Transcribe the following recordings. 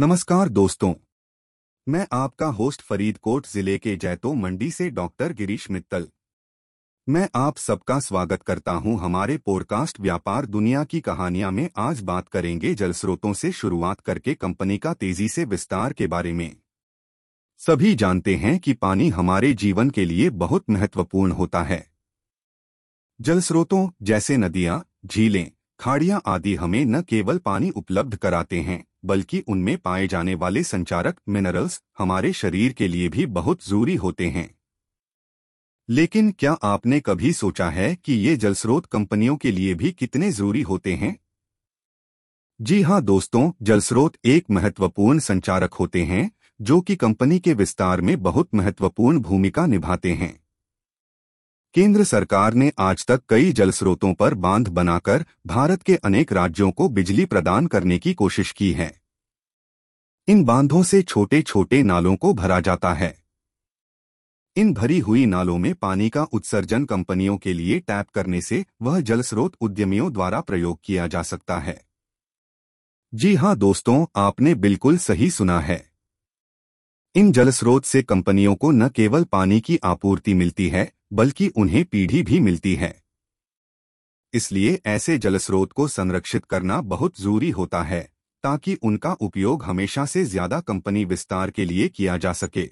नमस्कार दोस्तों। मैं आपका होस्ट फरीदकोट ज़िले के जैतो मंडी से डॉक्टर गिरीश मित्तल। मैं आप सबका स्वागत करता हूँ हमारे पॉडकास्ट व्यापार दुनिया की कहानियाँ में। आज बात करेंगे जल स्रोतों से शुरुआत करके कंपनी का तेज़ी से विस्तार के बारे में। सभी जानते हैं कि पानी हमारे जीवन के लिए बहुत महत्वपूर्ण होता है। जल स्रोतों जैसे नदियाँ, झीलें, खाड़ियाँ आदि हमें न केवल पानी उपलब्ध कराते हैं बल्कि उनमें पाए जाने वाले संचारक मिनरल्स हमारे शरीर के लिए भी बहुत ज़रूरी होते हैं। लेकिन क्या आपने कभी सोचा है कि ये जलस्रोत कंपनियों के लिए भी कितने ज़रूरी होते हैं? जी हाँ दोस्तों, जलस्रोत एक महत्वपूर्ण संचारक होते हैं, जो कि कंपनी के विस्तार में बहुत महत्वपूर्ण भूमिका निभाते हैं। केंद्र सरकार ने आज तक कई जल स्रोतों पर बाँध बनाकर भारत के अनेक राज्यों को बिजली प्रदान करने की कोशिश की है। इन बांधों से छोटे छोटे नालों को भरा जाता है। इन भरी हुई नालों में पानी का उत्सर्जन कंपनियों के लिए टैप करने से वह जल स्रोत उद्यमियों द्वारा प्रयोग किया जा सकता है। जी हाँ दोस्तों, आपने बिल्कुल सही सुना है। इन जल स्रोत से कंपनियों को न केवल पानी की आपूर्ति मिलती है बल्कि उन्हें पीढ़ी भी मिलती है। इसलिए ऐसे जलस्रोत को संरक्षित करना बहुत ज़रूरी होता है, ताकि उनका उपयोग हमेशा से ज़्यादा कंपनी विस्तार के लिए किया जा सके।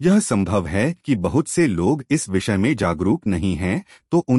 यह संभव है कि बहुत से लोग इस विषय में जागरूक नहीं हैं तो उन